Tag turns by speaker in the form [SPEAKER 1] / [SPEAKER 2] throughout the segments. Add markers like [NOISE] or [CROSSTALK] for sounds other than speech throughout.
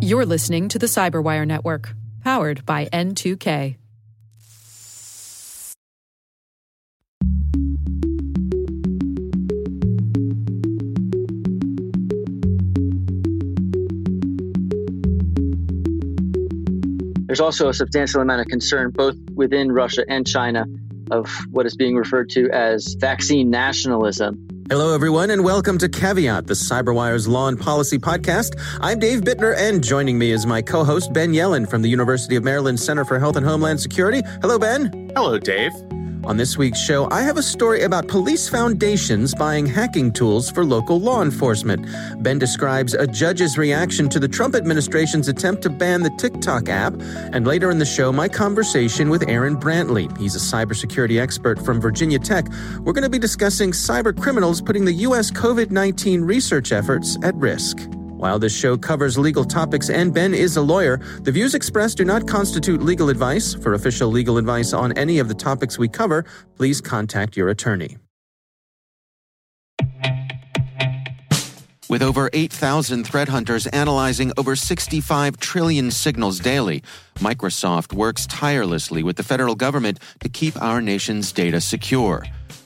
[SPEAKER 1] You're listening to the Cyberwire Network, powered by N2K.
[SPEAKER 2] There's also a substantial amount of concern, both within Russia and China, of what is being referred to as vaccine nationalism.
[SPEAKER 3] Hello, everyone, and welcome to Caveat, the CyberWire's Law and Policy podcast. I'm Dave Bittner, and joining me is my co host, Ben Yelin from the University of Maryland Center for Health and Homeland Security. Hello, Ben.
[SPEAKER 4] Hello, Dave.
[SPEAKER 3] On this week's show, I have a story about police foundations buying hacking tools for local law enforcement. Ben describes a judge's reaction to the Trump administration's attempt to ban the TikTok app. And later in the show, my conversation with Aaron Brantly. He's a cybersecurity expert from Virginia Tech. We're going to be discussing cyber criminals putting the U.S. COVID 19 research efforts at risk. While this show covers legal topics and Ben is a lawyer, the views expressed do not constitute legal advice. For official legal advice on any of the topics we cover, please contact your attorney. With over 8,000 threat hunters analyzing over 65 trillion signals daily, Microsoft works tirelessly with the federal government to keep our nation's data secure.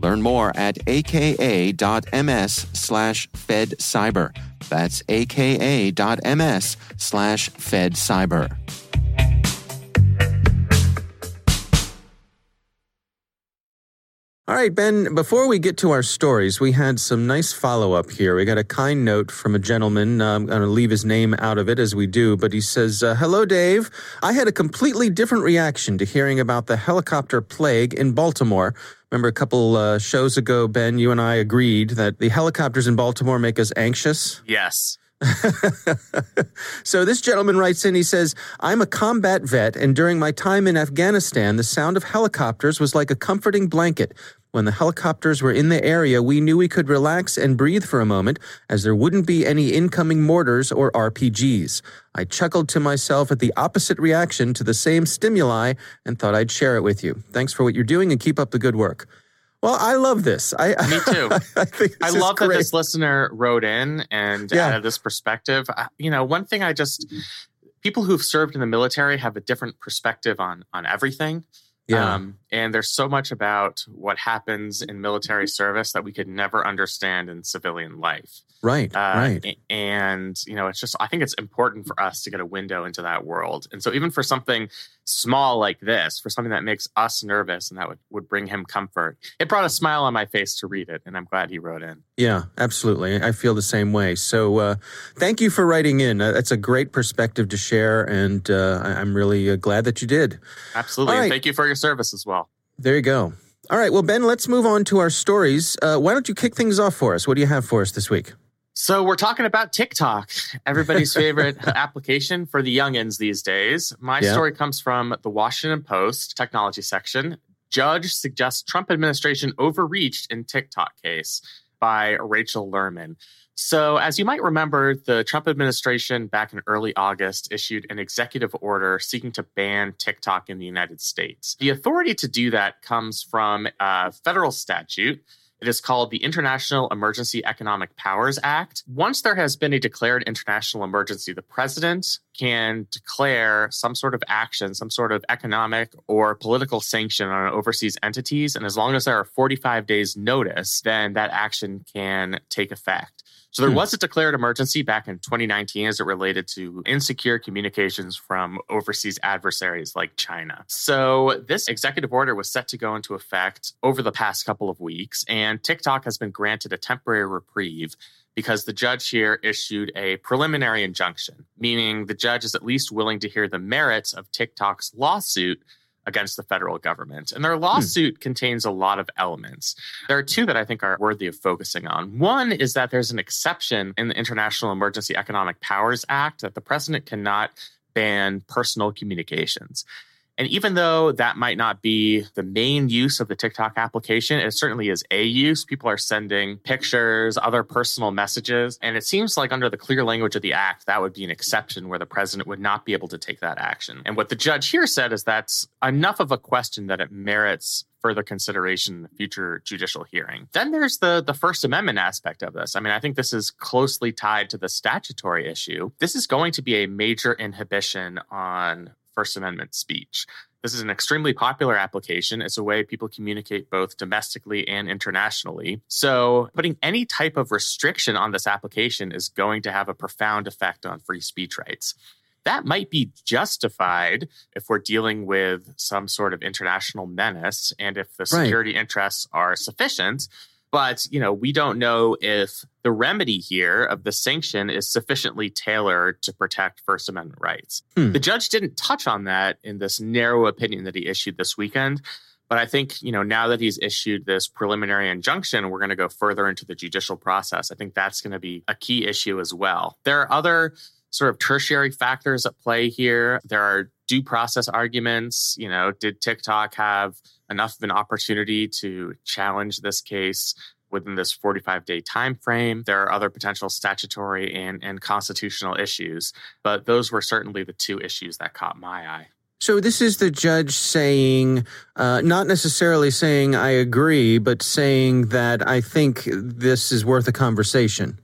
[SPEAKER 3] Learn more at aka.ms slash fedcyber. That's aka.ms slash fedcyber. All right, Ben, before we get to our stories, we had some nice follow up here. We got a kind note from a gentleman. Uh, I'm going to leave his name out of it as we do, but he says, uh, Hello, Dave. I had a completely different reaction to hearing about the helicopter plague in Baltimore. Remember a couple uh, shows ago, Ben, you and I agreed that the helicopters in Baltimore make us anxious?
[SPEAKER 4] Yes. [LAUGHS]
[SPEAKER 3] so this gentleman writes in, he says, I'm a combat vet, and during my time in Afghanistan, the sound of helicopters was like a comforting blanket. When the helicopters were in the area, we knew we could relax and breathe for a moment, as there wouldn't be any incoming mortars or RPGs. I chuckled to myself at the opposite reaction to the same stimuli and thought I'd share it with you. Thanks for what you're doing and keep up the good work. Well, I love this. I,
[SPEAKER 4] Me [LAUGHS] too.
[SPEAKER 3] I, think
[SPEAKER 4] I love that this listener wrote in and
[SPEAKER 3] Yeah.
[SPEAKER 4] added this perspective. You know, one thing I just people who've served in the military have a different perspective on on everything.
[SPEAKER 3] Yeah.
[SPEAKER 4] Um, and there's so much about what happens in military service that we could never understand in civilian life.
[SPEAKER 3] Right.
[SPEAKER 4] Uh,
[SPEAKER 3] right.
[SPEAKER 4] And, you know, it's just, I think it's important for us to get a window into that world. And so, even for something small like this, for something that makes us nervous and that would, would bring him comfort, it brought a smile on my face to read it. And I'm glad he wrote in.
[SPEAKER 3] Yeah, absolutely. I feel the same way. So, uh, thank you for writing in. Uh, that's a great perspective to share, and uh, I'm really uh, glad that you did.
[SPEAKER 4] Absolutely.
[SPEAKER 3] Right.
[SPEAKER 4] thank you for your service as well.
[SPEAKER 3] There you go. All right. Well, Ben, let's move on to our stories. Uh, why don't you kick things off for us? What do you have for us this week?
[SPEAKER 4] So we're talking about TikTok, everybody's [LAUGHS] favorite application for the youngins these days. My
[SPEAKER 3] Yeah.
[SPEAKER 4] story comes from the Washington Post technology section. Judge suggests Trump administration overreached in TikTok case by Rachel Lerman. So, as you might remember, the Trump administration back in early August issued an executive order seeking to ban TikTok in the United States. The authority to do that comes from a federal statute it is called the International Emergency Economic Powers Act. Once there has been a declared international emergency, the president can declare some sort of action, some sort of economic or political sanction on overseas entities. And as long as there are 45 days notice, then that action can take effect. So there
[SPEAKER 3] Hmm.
[SPEAKER 4] was a declared emergency back in 2019 as it related to insecure communications from overseas adversaries like China. So this executive order was set to go into effect over the past couple of weeks, and TikTok has been granted a temporary reprieve because the judge here issued a preliminary injunction, meaning the judge is at least willing to hear the merits of TikTok's lawsuit against the federal government. And their hmm. lawsuit contains a lot of elements. There are two that I think are worthy of focusing on. One is that there's an exception in the International Emergency Economic Powers Act that the president cannot ban personal communications. And even though that might not be the main use of the TikTok application, it certainly is a use. People are sending pictures, other personal messages. And it seems like under the clear language of the act, that would be an exception where the president would not be able to take that action. And what the judge here said is that's enough of a question that it merits further consideration in the future judicial hearing. Then there's the the First Amendment aspect of this. I mean, I think this is closely tied to the statutory issue. This is going to be a major inhibition on First Amendment speech. This is an extremely popular application. It's a way people communicate both domestically and internationally. So, putting any type of restriction on this application is going to have a profound effect on free speech rights that might be justified if we're dealing with some sort of international menace and if the security right. interests are sufficient. But, you know, we don't know if the remedy here of the sanction is sufficiently tailored to protect First Amendment rights. Hmm. The judge didn't touch on that in this narrow opinion that he issued this weekend. But I think, you know, now that he's issued this preliminary injunction, we're going to go further into the judicial process. I think that's going to be a key issue as well. There are other sort of tertiary factors at play here. There are due process arguments. You know, did TikTok have enough of an opportunity to challenge this case within this 45 day time frame? There are other potential statutory and, and constitutional issues, but those were certainly the two issues that caught my eye.
[SPEAKER 3] So this is the judge saying, uh, not necessarily saying I agree, but saying that I think this is worth a conversation.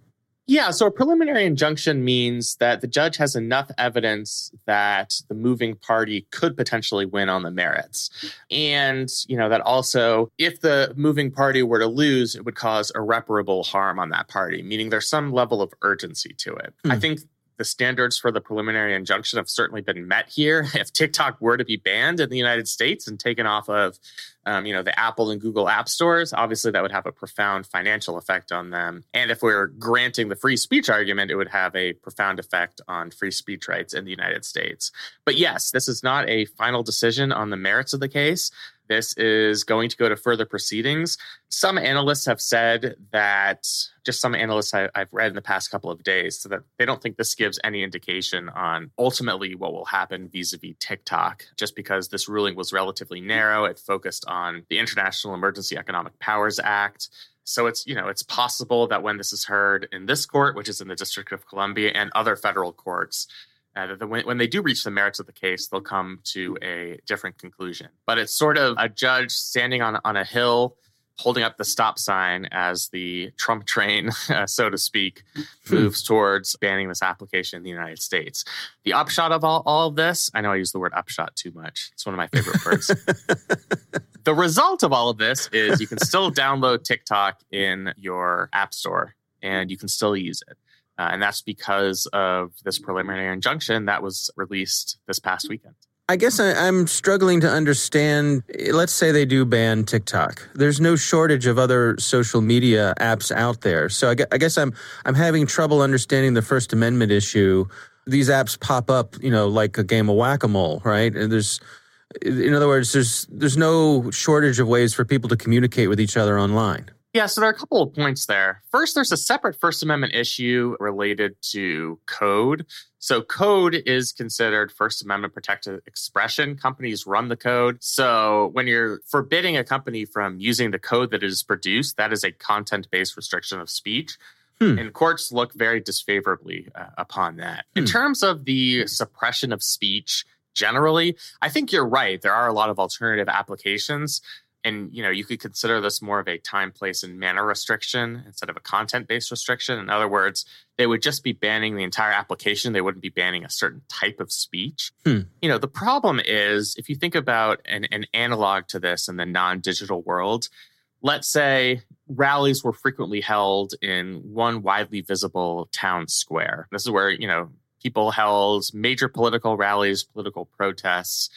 [SPEAKER 4] Yeah, so a preliminary injunction means that the judge has enough evidence that the moving party could potentially win on the merits. And, you know, that also, if the moving party were to lose, it would cause irreparable harm on that party, meaning there's some level of urgency to it. I hmm. think the standards for the preliminary injunction have certainly been met here. [LAUGHS] If TikTok were to be banned in the United States and taken off of, um, you know, the Apple and Google app stores, obviously that would have a profound financial effect on them. And if we're granting the free speech argument, it would have a profound effect on free speech rights in the United States. But yes, this is not a final decision on the merits of the case. This is going to go to further proceedings. Some analysts have said that, just some analysts I, have read in the past couple of days, so that they don't think this gives any indication on ultimately what will happen vis a vis TikTok, just because this ruling was relatively narrow. It focused on the International Emergency Economic Powers Act. So it's you know it's possible that when this is heard in this court, which is in the District of Columbia, and other federal courts, uh, that when, when they do reach the merits of the case, they'll come to a different conclusion. But it's sort of a judge standing on, on a hill holding up the stop sign as the Trump train, [LAUGHS] uh, so to speak, hmm. moves towards banning this application in the United States. The upshot of all, all of this, I know I use the word upshot too much. It's one of my favorite words. [LAUGHS] the result of all of this is you can still download TikTok in your app store and you can still use it. Uh, and that's because of this preliminary injunction that was released this past weekend.
[SPEAKER 3] I guess I, am struggling to understand. Let's say they do ban TikTok. There's no shortage of other social media apps out there. So I guess I'm I'm having trouble understanding the First Amendment issue. These apps pop up, you know, like a game of whack a mole, right? And there's, in other words, there's there's no shortage of ways for people to communicate with each other online.
[SPEAKER 4] Yeah, so there are a couple of points there. First, there's a separate First Amendment issue related to code. So, code is considered First Amendment protected expression. Companies run the code. So, when you're forbidding a company from using the code that is produced, that is a content based restriction of speech. Hmm. And courts look very disfavorably uh, upon that. Hmm. In terms of the suppression of speech generally, I think you're right. There are a lot of alternative applications and you know you could consider this more of a time place and manner restriction instead of a content based restriction. In other words they would just be banning the entire application. They wouldn't be banning a certain type of speech. Hmm. you know the problem is if you think about an, an analog to this in the non-digital world let's say rallies were frequently held in one widely visible town square. This is where you know people held major political rallies political protests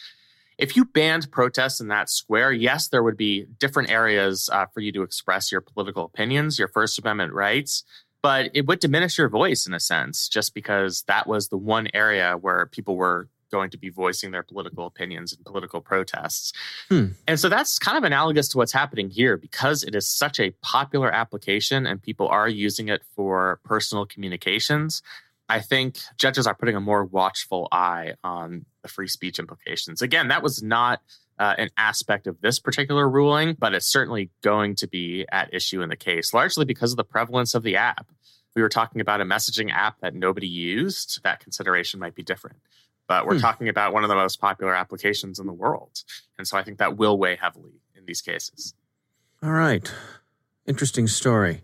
[SPEAKER 4] if you banned protests in that square, yes, there would be different areas uh, for you to express your political opinions, your First Amendment rights, but it would diminish your voice in a sense, just because that was the one area where people were going to be voicing their political opinions and political protests. Hmm. And so that's kind of analogous to what's happening here because it is such a popular application and people are using it for personal communications. I think judges are putting a more watchful eye on the free speech implications. Again, that was not uh, an aspect of this particular ruling, but it's certainly going to be at issue in the case, largely because of the prevalence of the app. We were talking about a messaging app that nobody used. That consideration might be different. But we're hmm. talking about one of the most popular applications in the world. And so I think that will weigh heavily in these cases.
[SPEAKER 3] All right. Interesting story.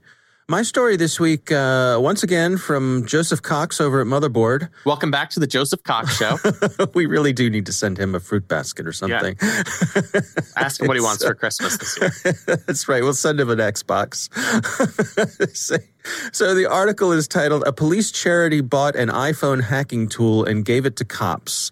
[SPEAKER 3] My story this week, uh, once again, from Joseph Cox over at Motherboard.
[SPEAKER 4] Welcome back to the Joseph Cox Show. [LAUGHS]
[SPEAKER 3] we really do need to send him a fruit basket or something.
[SPEAKER 4] Yeah. Ask him what he wants for Christmas this year. [LAUGHS]
[SPEAKER 3] That's right. We'll send him an Xbox. [LAUGHS] so the article is titled A Police Charity Bought an iPhone Hacking Tool and Gave It to Cops.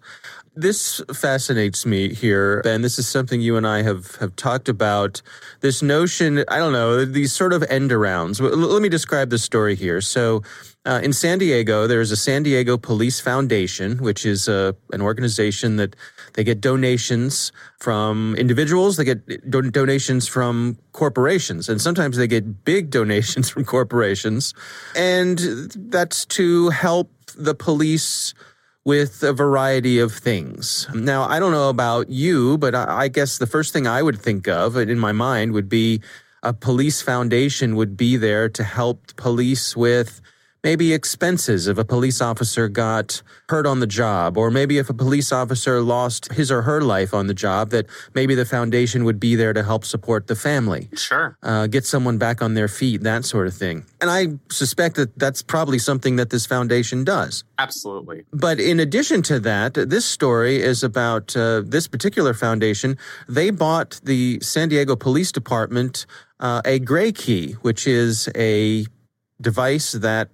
[SPEAKER 3] This fascinates me here, Ben. This is something you and I have, have talked about. This notion, I don't know, these sort of end arounds. Let me describe the story here. So, uh, in San Diego, there's a San Diego Police Foundation, which is uh, an organization that they get donations from individuals, they get do- donations from corporations, and sometimes they get big [LAUGHS] donations from corporations. And that's to help the police with a variety of things. Now, I don't know about you, but I guess the first thing I would think of uh, in my mind would be a police foundation would be there to help police with maybe expenses if a police officer got hurt on the job, or maybe if a police officer lost his or her life on the job, that maybe the foundation would be there to help support the family.
[SPEAKER 4] Sure.
[SPEAKER 3] Uh, get someone back on their feet, that sort of thing. And I suspect that that's probably something that this foundation does.
[SPEAKER 4] Absolutely.
[SPEAKER 3] But in addition to that, this story is about uh, this particular foundation. They bought the San Diego Police Department uh, a GrayKey, which is a device that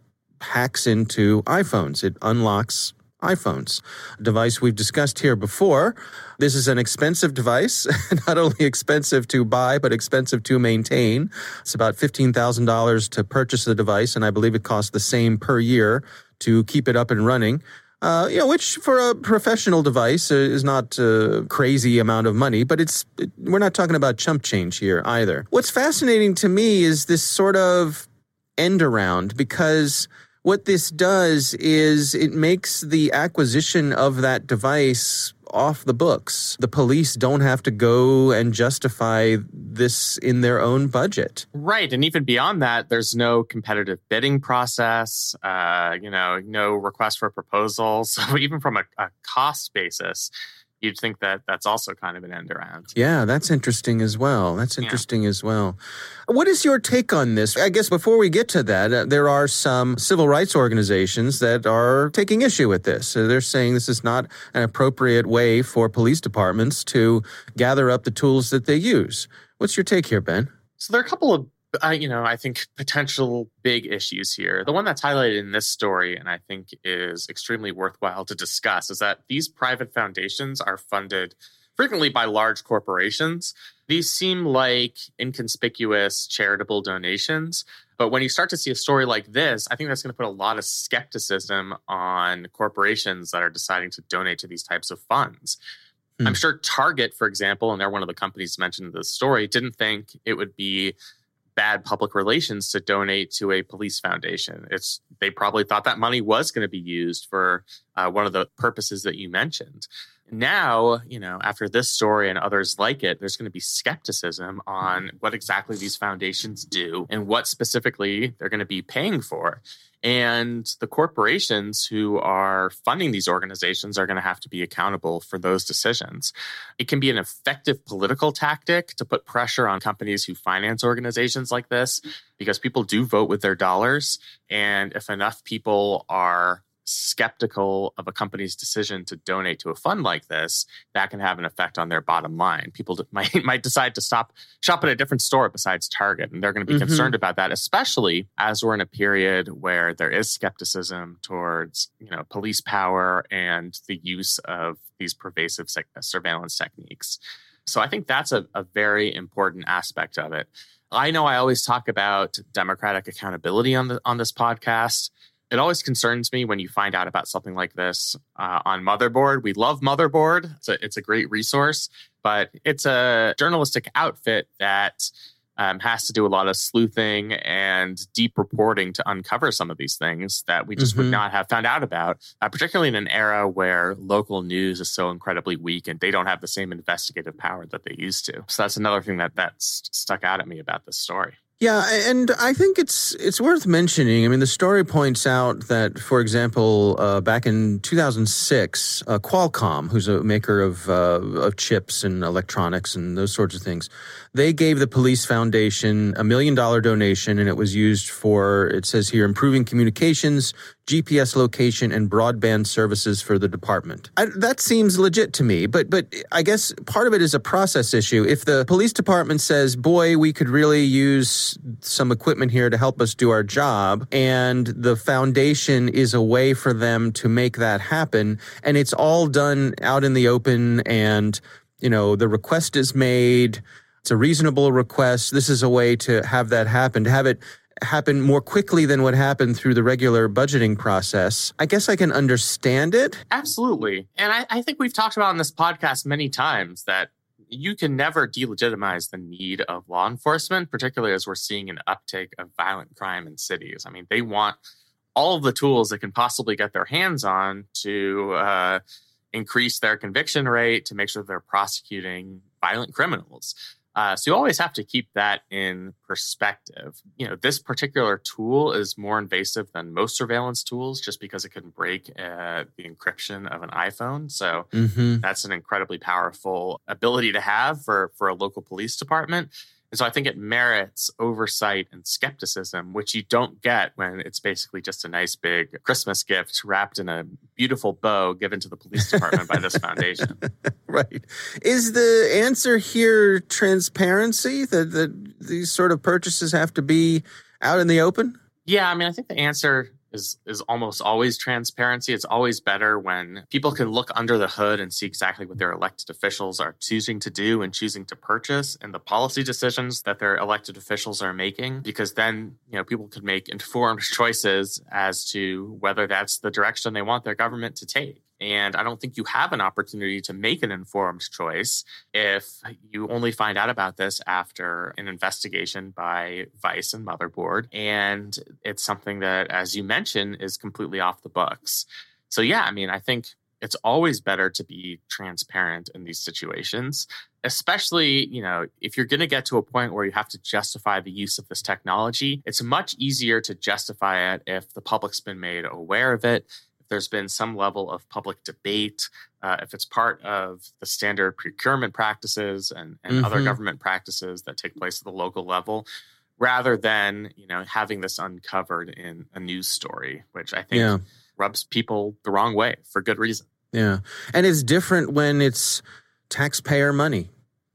[SPEAKER 3] hacks into iPhones. It unlocks iPhones, a device we've discussed here before. This is an expensive device, [LAUGHS] not only expensive to buy, but expensive to maintain. It's about $15,000 to purchase the device, and I believe it costs the same per year to keep it up and running. Uh, you know, which for a professional device uh, is not a crazy amount of money, but it's it, we're not talking about chump change here either. What's fascinating to me is this sort of end around because what this does is it makes the acquisition of that device off the books. The police don't have to go and justify this in their own budget.
[SPEAKER 4] Right. And even beyond that, there's no competitive bidding process, uh, you know, no request for proposals. So [LAUGHS] even from a, a cost basis, you'd think that that's also kind of an end around.
[SPEAKER 3] Yeah, that's interesting as well. That's interesting yeah. as well. What is your take on this? I guess before we get to that, uh, there are some civil rights organizations that are taking issue with this. So they're saying this is not an appropriate way for police departments to gather up the tools that they use. What's your take here, Ben?
[SPEAKER 4] So there are a couple of I, you know, I think potential big issues here. The one that's highlighted in this story, and I think is extremely worthwhile to discuss, is that these private foundations are funded frequently by large corporations. These seem like inconspicuous charitable donations. But when you start to see a story like this, I think that's going to put a lot of skepticism on corporations that are deciding to donate to these types of funds. Hmm. I'm sure Target, for example, and they're one of the companies mentioned in the story, didn't think it would be bad public relations to donate to a police foundation. It's they probably thought that money was going to be used for uh, one of the purposes that you mentioned. Now, you know, after this story and others like it, there's going to be skepticism on mm-hmm. what exactly these foundations do and what specifically they're going to be paying for. And the corporations who are funding these organizations are going to have to be accountable for those decisions. It can be an effective political tactic to put pressure on companies who finance organizations like this mm-hmm. because people do vote with their dollars. And if enough people are skeptical of a company's decision to donate to a fund like this, that can have an effect on their bottom line. People [LAUGHS] might might decide to stop shop at a different store besides Target, and they're going to be mm-hmm. concerned about that, especially as we're in a period where there is skepticism towards you know police power and the use of these pervasive surveillance techniques. So I think that's a, a very important aspect of it. I know I always talk about democratic accountability on the on this podcast it always concerns me when you find out about something like this uh, on Motherboard. We love Motherboard, it's a, it's a great resource, but it's a journalistic outfit that um, has to do a lot of sleuthing and deep reporting to uncover some of these things that we just mm-hmm. would not have found out about, uh, particularly in an era where local news is so incredibly weak and they don't have the same investigative power that they used to. So that's another thing that that's stuck out at me about this story.
[SPEAKER 3] Yeah, and I think it's it's worth mentioning. I mean, the story points out that, for example, uh, back in 2006, uh, Qualcomm, who's a maker of uh, of chips and electronics and those sorts of things, they gave the police foundation a million dollar donation, and it was used for it says here improving communications, GPS location, and broadband services for the department. I, that seems legit to me, but but I guess part of it is a process issue. If the police department says, "Boy, we could really use some equipment here to help us do our job," and the foundation is a way for them to make that happen, and it's all done out in the open, and you know the request is made it's a reasonable request. This is a way to have that happen, to have it happen more quickly than what happened through the regular budgeting process. I guess I can understand it.
[SPEAKER 4] Absolutely. And I, I think we've talked about on this podcast many times that you can never delegitimize the need of law enforcement, particularly as we're seeing an uptake of violent crime in cities. I mean, they want all of the tools they can possibly get their hands on to uh, increase their conviction rate, to make sure they're prosecuting violent criminals. Uh, so you always have to keep that in perspective. You know, this particular tool is more invasive than most surveillance tools just because it can break uh, the encryption of an iPhone. So mm-hmm. that's an incredibly powerful ability to have for, for a local police department. And so I think it merits oversight and skepticism, which you don't get when it's basically just a nice big Christmas gift wrapped in a beautiful bow given to the police department by this foundation. [LAUGHS]
[SPEAKER 3] Right. Is the answer here transparency that, that these sort of purchases have to be out in the open?
[SPEAKER 4] Yeah, I mean, I think the answer is is almost always transparency. It's always better when people can look under the hood and see exactly what their elected officials are choosing to do and choosing to purchase and the policy decisions that their elected officials are making because then, you know, people could make informed [LAUGHS] choices as to whether that's the direction they want their government to take. And I don't think you have an opportunity to make an informed choice if you only find out about this after an investigation by Vice and Motherboard. And it's something that, as you mentioned, is completely off the books. So, yeah, I mean, I think it's always better to be transparent in these situations especially you know if you're going to get to a point where you have to justify the use of this technology it's much easier to justify it if the public's been made aware of it there's been some level of public debate, uh, if it's part of the standard procurement practices and, and mm-hmm. other government practices that take place at the local level, rather than you know having this uncovered in a news story, which I think yeah. rubs people the wrong way for good reason.
[SPEAKER 3] Yeah, and it's different when it's taxpayer money,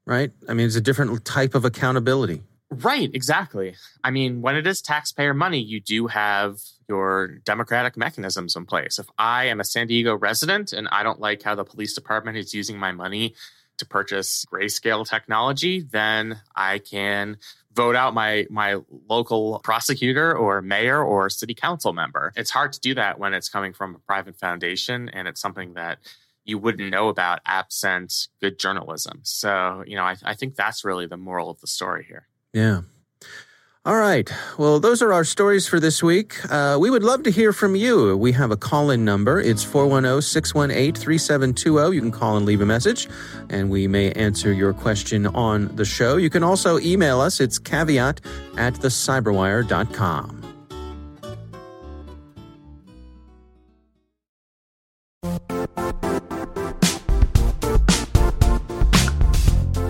[SPEAKER 3] right? I mean, it's a different type of accountability.
[SPEAKER 4] Right, exactly. I mean, when it is taxpayer money, you do have your democratic mechanisms in place. If I am a San Diego resident and I don't like how the police department is using my money to purchase grayscale technology, then I can vote out my my local prosecutor or mayor or city council member. It's hard to do that when it's coming from a private foundation and it's something that you wouldn't know about absent good journalism. So, you know, I, I think that's really the moral of the story here.
[SPEAKER 3] Yeah. All right. Well, those are our stories for this week. Uh, we would love to hear from you. We have a call in number. It's 410 618 3720. You can call and leave a message, and we may answer your question on the show. You can also email us. It's caveat at thecyberwire.com.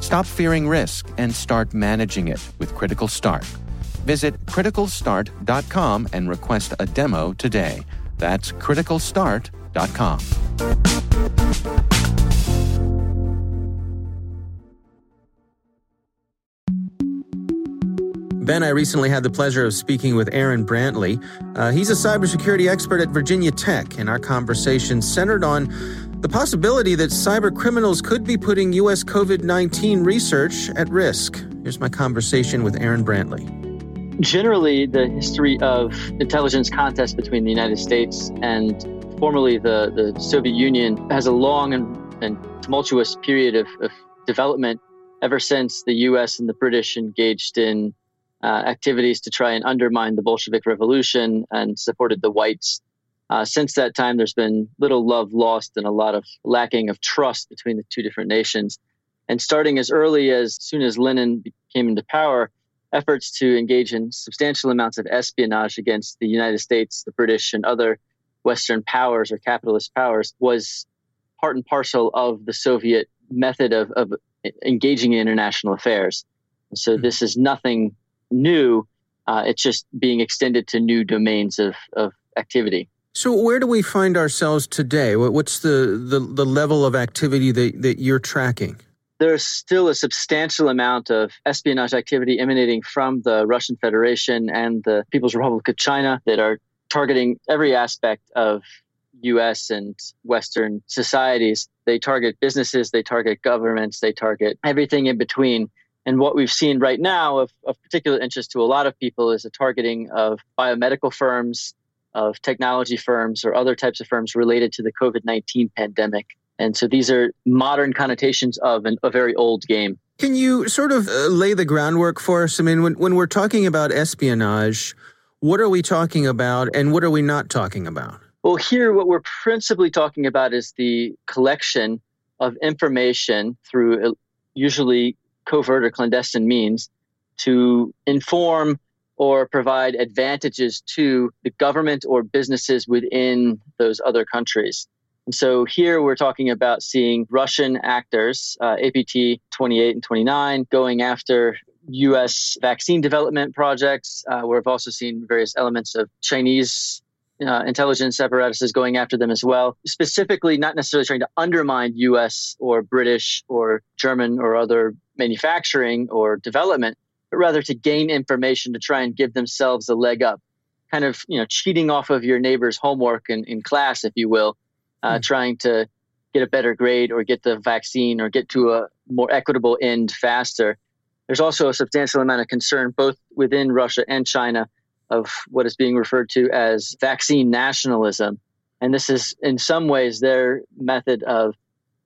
[SPEAKER 5] Stop fearing risk and start managing it with Critical Start. Visit criticalstart.com and request a demo today. That's criticalstart.com.
[SPEAKER 3] Ben, I recently had the pleasure of speaking with Aaron Brantly. Uh, he's a cybersecurity expert at Virginia Tech, and our conversation centered on the possibility that cyber criminals could be putting U.S. COVID 19 research at risk. Here's my conversation with Aaron Brantly.
[SPEAKER 2] Generally, the history of intelligence contests between the United States and formerly the, the Soviet Union has a long and, and tumultuous period of, of development ever since the U.S. and the British engaged in uh, activities to try and undermine the Bolshevik Revolution and supported the whites. Uh, since that time, there's been little love lost and a lot of lacking of trust between the two different nations. And starting as early as soon as Lenin came into power, efforts to engage in substantial amounts of espionage against the United States, the British, and other Western powers or capitalist powers was part and parcel of the Soviet method of, of engaging in international affairs. So hmm. this is nothing new. Uh, it's just being extended to new domains of, of activity.
[SPEAKER 3] So, where do we find ourselves today? What's the, the, the level of activity that, that you're tracking?
[SPEAKER 2] There's still a substantial amount of espionage activity emanating from the Russian Federation and the People's Republic of China that are targeting every aspect of US and Western societies. They target businesses, they target governments, they target everything in between. And what we've seen right now of, of particular interest to a lot of people is a targeting of biomedical firms, of technology firms, or other types of firms related to the COVID 19 pandemic. And so these are modern connotations of an, a very old game.
[SPEAKER 3] Can you sort of uh, lay the groundwork for us? I mean, when, when we're talking about espionage, what are we talking about and what are we not talking about?
[SPEAKER 2] Well, here, what we're principally talking about is the collection of information through uh, usually covert or clandestine means to inform or provide advantages to the government or businesses within those other countries. And so here we're talking about seeing Russian actors, uh, APT 28 and 29, going after US vaccine development projects. Uh, we've also seen various elements of Chinese uh, intelligence apparatuses going after them as well. Specifically, not necessarily trying to undermine US or British or German or other manufacturing or development, but rather to gain information to try and give themselves a leg up. Kind of, you know, cheating off of your neighbor's homework in, in class, if you will, uh, mm. trying to get a better grade or get the vaccine or get to a more equitable end faster. There's also a substantial amount of concern both within Russia and China of what is being referred to as vaccine nationalism. And this is, in some ways, their method of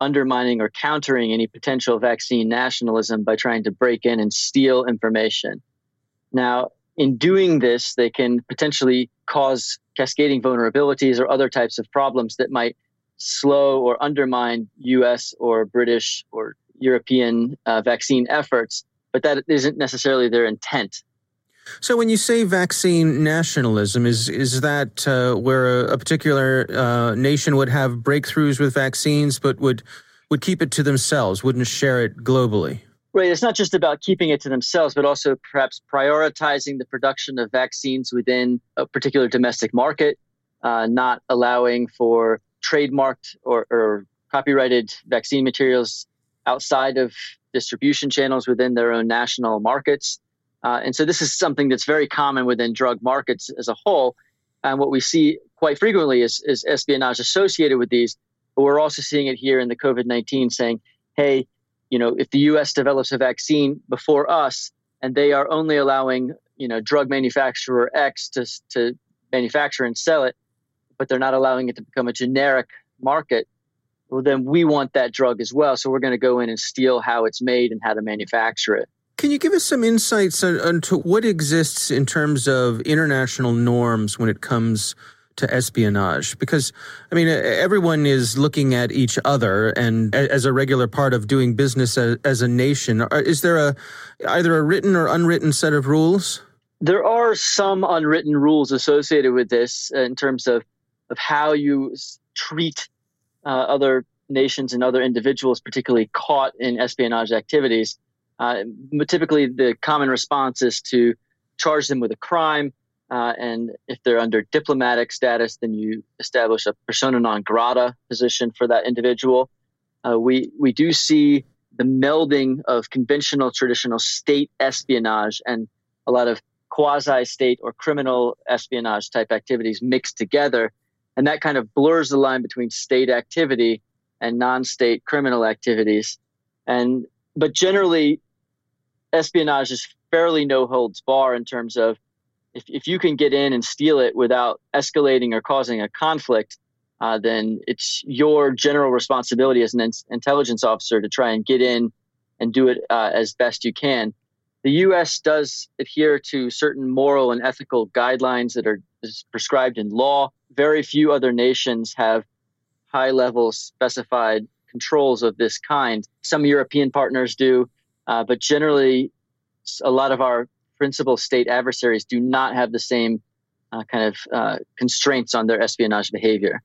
[SPEAKER 2] undermining or countering any potential vaccine nationalism by trying to break in and steal information. Now, in doing this, they can potentially cause cascading vulnerabilities or other types of problems that might slow or undermine US or British or European uh, vaccine efforts, but that isn't necessarily their intent.
[SPEAKER 3] So, when you say vaccine nationalism, is is that uh, where a, a particular uh, nation would have breakthroughs with vaccines, but would would keep it to themselves, wouldn't share it globally?
[SPEAKER 2] Right. It's not just about keeping it to themselves, but also perhaps prioritizing the production of vaccines within a particular domestic market, uh, not allowing for trademarked or, or copyrighted vaccine materials outside of distribution channels within their own national markets. Uh, and so this is something that's very common within drug markets as a whole. And what we see quite frequently is, is espionage associated with these. But we're also seeing it here in the COVID 19 saying, hey, you know, if the US develops a vaccine before us and they are only allowing, you know, drug manufacturer X to, to manufacture and sell it, but they're not allowing it to become a generic market, well, then we want that drug as well. So we're going to go in and steal how it's made and how to manufacture it.
[SPEAKER 3] Can you give us some insights into what exists in terms of international norms when it comes to espionage? Because, I mean, everyone is looking at each other and as a regular part of doing business as a nation. Is there a either a written or unwritten set of rules?
[SPEAKER 2] There are some unwritten rules associated with this in terms of, of how you treat uh, other nations and other individuals, particularly caught in espionage activities. Uh, typically, the common response is to charge them with a crime. Uh, and if they're under diplomatic status, then you establish a persona non grata position for that individual. Uh, we we do see the melding of conventional traditional state espionage and a lot of quasi state or criminal espionage type activities mixed together. And that kind of blurs the line between state activity and non state criminal activities. And, but generally, espionage is fairly no holds bar in terms of if, if you can get in and steal it without escalating or causing a conflict, uh, then it's your general responsibility as an in- intelligence officer to try and get in and do it uh, as best you can. The U.S. does adhere to certain moral and ethical guidelines that are prescribed in law. Very few other nations have high level specified controls of this kind. Some European partners do, uh, but generally, a lot of our principal state adversaries do not have the same uh, kind of uh, constraints on their espionage behavior.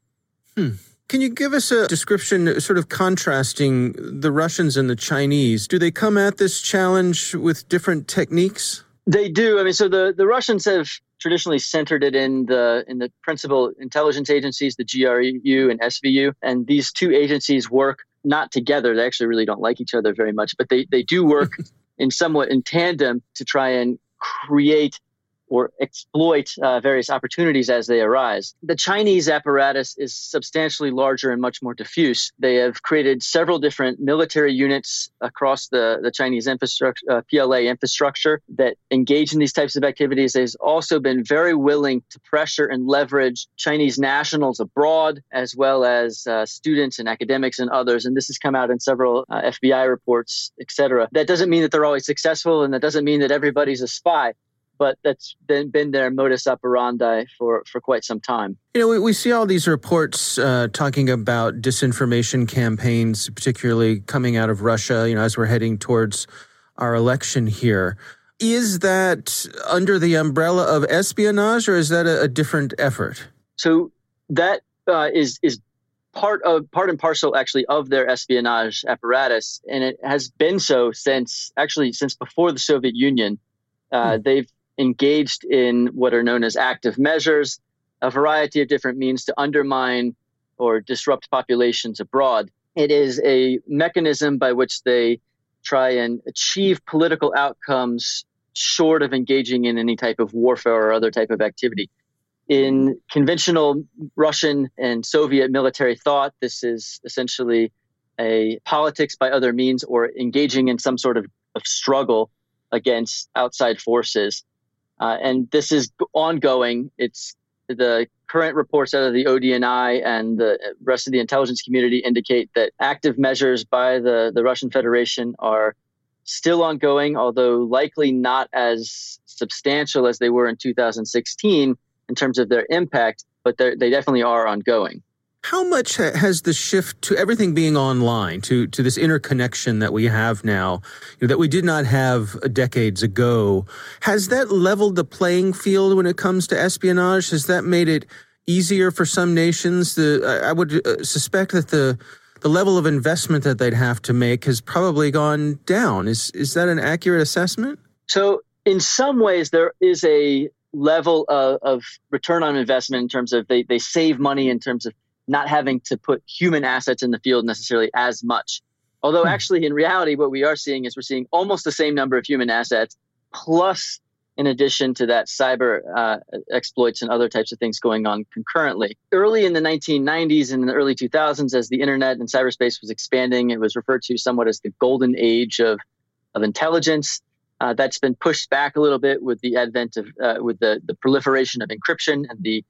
[SPEAKER 3] Hmm. Can you give us a description, sort of contrasting the Russians and the Chinese? Do they come at this challenge with different techniques?
[SPEAKER 2] They do. I mean, so the, the Russians have traditionally centered it in the in the principal intelligence agencies, the GRU and SVR, and these two agencies work not together. They actually really don't like each other very much, but they they do work [LAUGHS] in somewhat in tandem to try and create or exploit uh, various opportunities as they arise. The Chinese apparatus is substantially larger and much more diffuse. They have created several different military units across the, the Chinese infrastructure, uh, PLA infrastructure that engage in these types of activities. They've also been very willing to pressure and leverage Chinese nationals abroad, as well as uh, students and academics and others. And this has come out in several uh, FBI reports, et cetera. That doesn't mean that they're always successful, and that doesn't mean that everybody's a spy but that's been, been their modus operandi for, for quite some time.
[SPEAKER 3] You know, we, we see all these reports uh, talking about disinformation campaigns, particularly coming out of Russia, you know, as we're heading towards our election here. Is that under the umbrella of espionage or is that a, a different effort?
[SPEAKER 2] So that uh, is is part of part and parcel actually of their espionage apparatus and it has been so since actually since before the Soviet Union. Uh, hmm. They've engaged in what are known as active measures, a variety of different means to undermine or disrupt populations abroad. It is a mechanism by which they try and achieve political outcomes short of engaging in any type of warfare or other type of activity. In conventional Russian and Soviet military thought, this is essentially a politics by other means or engaging in some sort of, of struggle against outside forces. Uh, and this is ongoing. It's the current reports out of the ODNI and the rest of the intelligence community indicate that active measures by the, the Russian Federation are still ongoing, although likely not as substantial as they were in 2016 in terms of their impact, but they definitely are ongoing.
[SPEAKER 3] How much has the shift to everything being online, to, to this interconnection that we have now, you know, that we did not have decades ago, has that leveled the playing field when it comes to espionage? Has that made it easier for some nations? The, I would uh, suspect that the the level of investment that they'd have to make has probably gone down. Is is that an accurate assessment?
[SPEAKER 2] So, in some ways, there is a level of, of return on investment in terms of they, they save money in terms of not having to put human assets in the field necessarily as much. Although, hmm. actually, in reality, what we are seeing is we're seeing almost the same number of human assets, plus, in addition to that, cyber uh, exploits and other types of things going on concurrently. Early in the 1990s and in the early 2000s, as the internet and cyberspace was expanding, it was referred to somewhat as the golden age of, of intelligence. Uh, that's been pushed back a little bit with the advent of, uh, with the, the proliferation of encryption and the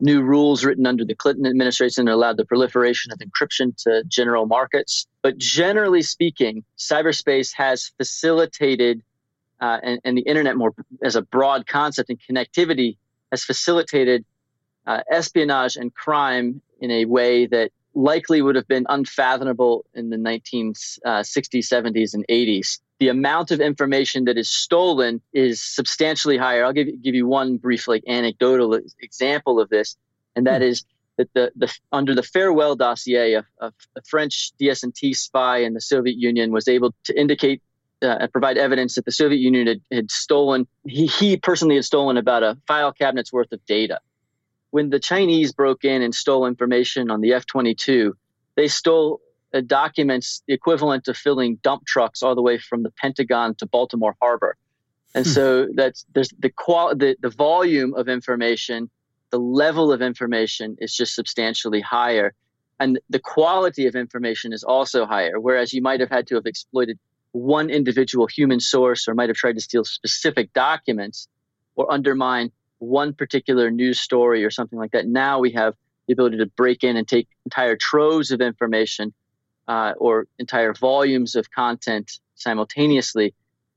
[SPEAKER 2] new rules written under the Clinton administration that allowed the proliferation of encryption to general markets. But generally speaking, cyberspace has facilitated, uh, and, and, the internet more as a broad concept and connectivity has facilitated uh, espionage and crime in a way that likely would have been unfathomable in the 1960s, 70s, and 80s the amount of information that is stolen is substantially higher. I'll give, give you one brief, like anecdotal example of this, and that hmm. is that the, the under the Farewell dossier, a, a, a French DS&T spy in the Soviet Union was able to indicate uh, and provide evidence that the Soviet Union had, had stolen, he, he personally had stolen about a file cabinet's worth of data. When the Chinese broke in and stole information on the F 22, they stole documents the equivalent of filling dump trucks all the way from the Pentagon to Baltimore Harbor. And hmm. so that's there's the qual the, the volume of information the level of information is just substantially higher. And the quality of information is also higher. Whereas you might have had to have exploited one individual human source or might have tried to steal specific documents or undermine one particular news story or something like that. Now we have the ability to break in and take entire troves of information uh, or entire volumes of content simultaneously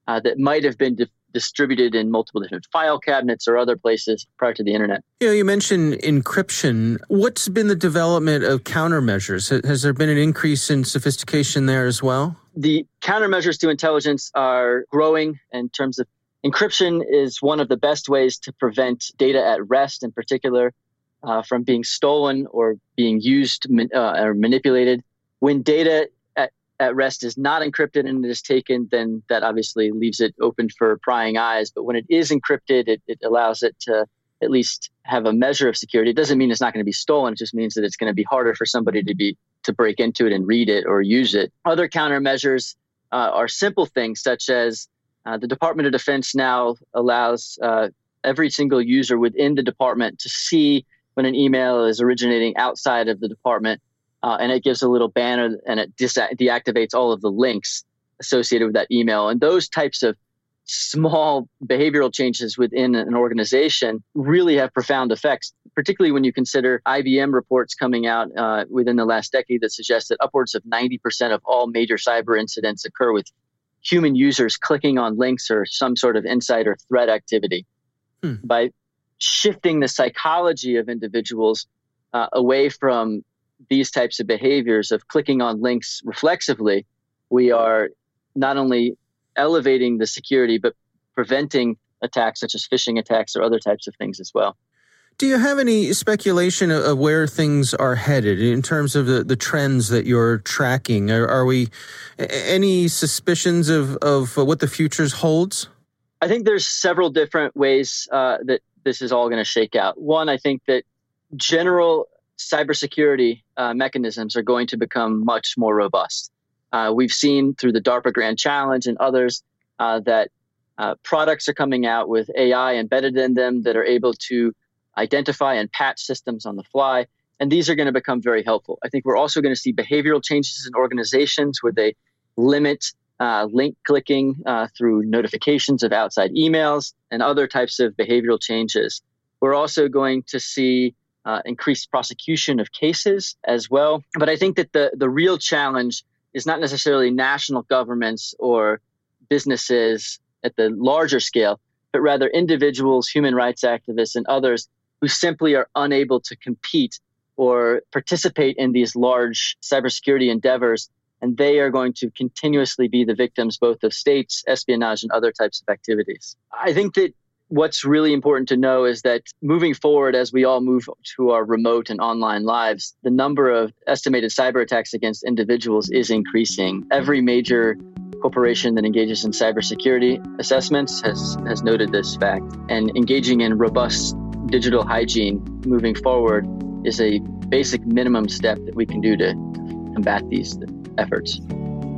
[SPEAKER 2] uh, that might have been de- distributed in multiple different file cabinets or other places prior to the internet.
[SPEAKER 3] You know, you mentioned encryption. What's been the development of countermeasures? Has there been an increase in sophistication there as well?
[SPEAKER 2] The countermeasures to intelligence are growing in terms of encryption is one of the best ways to prevent data at rest in particular uh, from being stolen or being used uh, or manipulated. When data at at rest is not encrypted and it is taken, then that obviously leaves it open for prying eyes. But when it is encrypted, it, it allows it to at least have a measure of security. It doesn't mean it's not going to be stolen. It just means that it's going to be harder for somebody to be to break into it and read it or use it. Other countermeasures uh, are simple things such as uh, the Department of Defense now allows uh, every single user within the department to see when an email is originating outside of the department uh, and it gives a little banner and it dis- deactivates all of the links associated with that email. And those types of small behavioral changes within an organization really have profound effects, particularly when you consider IBM reports coming out uh, within the last decade that suggest that upwards of 90% of all major cyber incidents occur with human users clicking on links or some sort of insider threat activity. Hmm. By shifting the psychology of individuals uh, away from these types of behaviors of clicking on links reflexively, we are not only elevating the security, but preventing attacks such as phishing attacks or other types of things as well.
[SPEAKER 3] Do you have any speculation of where things are headed in terms of the, the trends that you're tracking? Are, are we any suspicions of, of what the futures holds?
[SPEAKER 2] I think there's several different ways uh, that this is all going to shake out. One, I think that general cybersecurity uh, mechanisms are going to become much more robust. Uh, we've seen through the DARPA Grand Challenge and others uh, that uh, products are coming out with AI embedded in them that are able to identify and patch systems on the fly. And these are going to become very helpful. I think we're also going to see behavioral changes in organizations where they limit uh, link clicking uh, through notifications of outside emails and other types of behavioral changes. We're also going to see uh, increased prosecution of cases as well. But I think that the, the real challenge is not necessarily national governments or businesses at the larger scale, but rather individuals, human rights activists, and others who simply are unable to compete or participate in these large cybersecurity endeavors. And they are going to continuously be the victims both of states, espionage, and other types of activities. I think that what's really important to know is that moving forward, as we all move to our remote and online lives, the number of estimated cyber attacks against individuals is increasing. Every major corporation that engages in cybersecurity assessments has, has noted this fact. And engaging in robust digital hygiene moving forward is a basic minimum step that we can do to combat these efforts.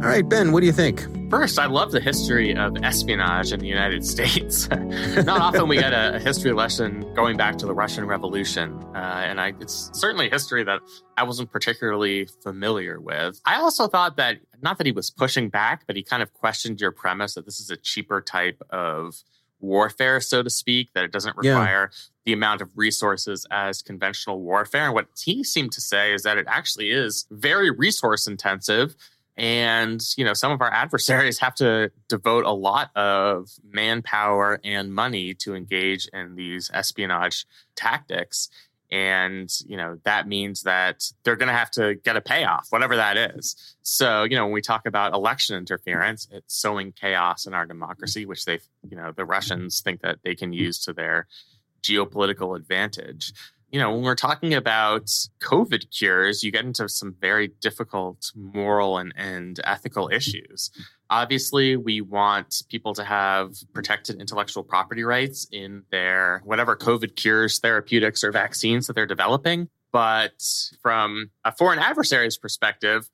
[SPEAKER 3] All right, Ben, what do you think?
[SPEAKER 4] First, I love the history of espionage in the United [LAUGHS] States. Not often we get a, a, history lesson going back to the Russian Revolution, uh, and I, it's certainly history that I wasn't particularly familiar with. I also thought that not that he was pushing back, but he kind of questioned your premise that this is a cheaper type of warfare, so to speak, that it doesn't require yeah. the amount of resources as conventional warfare. And what he seemed to say is that it actually is very resource intensive and, you know, some of our [LAUGHS] adversaries have to devote a lot of manpower and money to engage in these espionage tactics. And, you know, that means that they're going to have to get a payoff, whatever that is. So, you know, when we talk about election interference, it's sowing chaos in our democracy, which they, you know, the Russians think that they can use to their geopolitical advantage you know, when we're talking about COVID cures, you get into some very difficult moral and, and ethical issues. Obviously, we want people to have protected intellectual property rights in their whatever COVID cures, therapeutics, or vaccines that they're developing. But from a foreign adversary's perspective,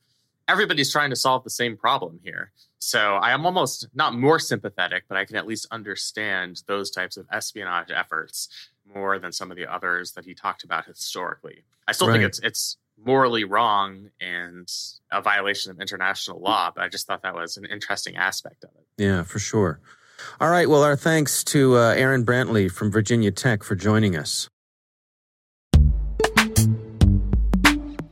[SPEAKER 4] everybody's trying to solve the same problem here. So I am almost not more sympathetic, but I can at least understand those types of espionage efforts more than some of the others that he talked about historically. I still right. think it's it's morally wrong and a violation of international law, but I just thought that was an interesting aspect of it.
[SPEAKER 3] Yeah, for sure. All right. Well, our thanks to uh, Aaron Brantly from Virginia Tech for joining us.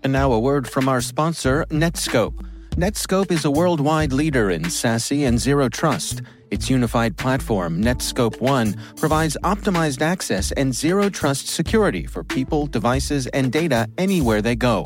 [SPEAKER 3] And now a word from our sponsor, Netskope. Netskope is a worldwide leader in SASE and zero trust. Its unified platform, Netskope One, provides optimized access and zero trust security for people, devices, and data anywhere they go,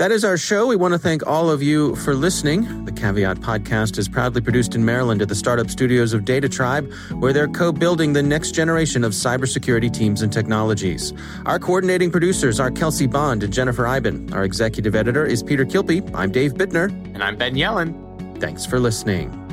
[SPEAKER 3] That is our show. We want to thank all of you for listening. The Caveat podcast is proudly produced in Maryland at the startup studios of DataTribe, where they're co building the next generation of cybersecurity teams and technologies. Our coordinating producers are Kelsey Bond and Jennifer Eiben. Our executive editor is Peter Kilpe. I'm Dave Bittner.
[SPEAKER 4] And I'm Ben Yelin.
[SPEAKER 3] Thanks for listening.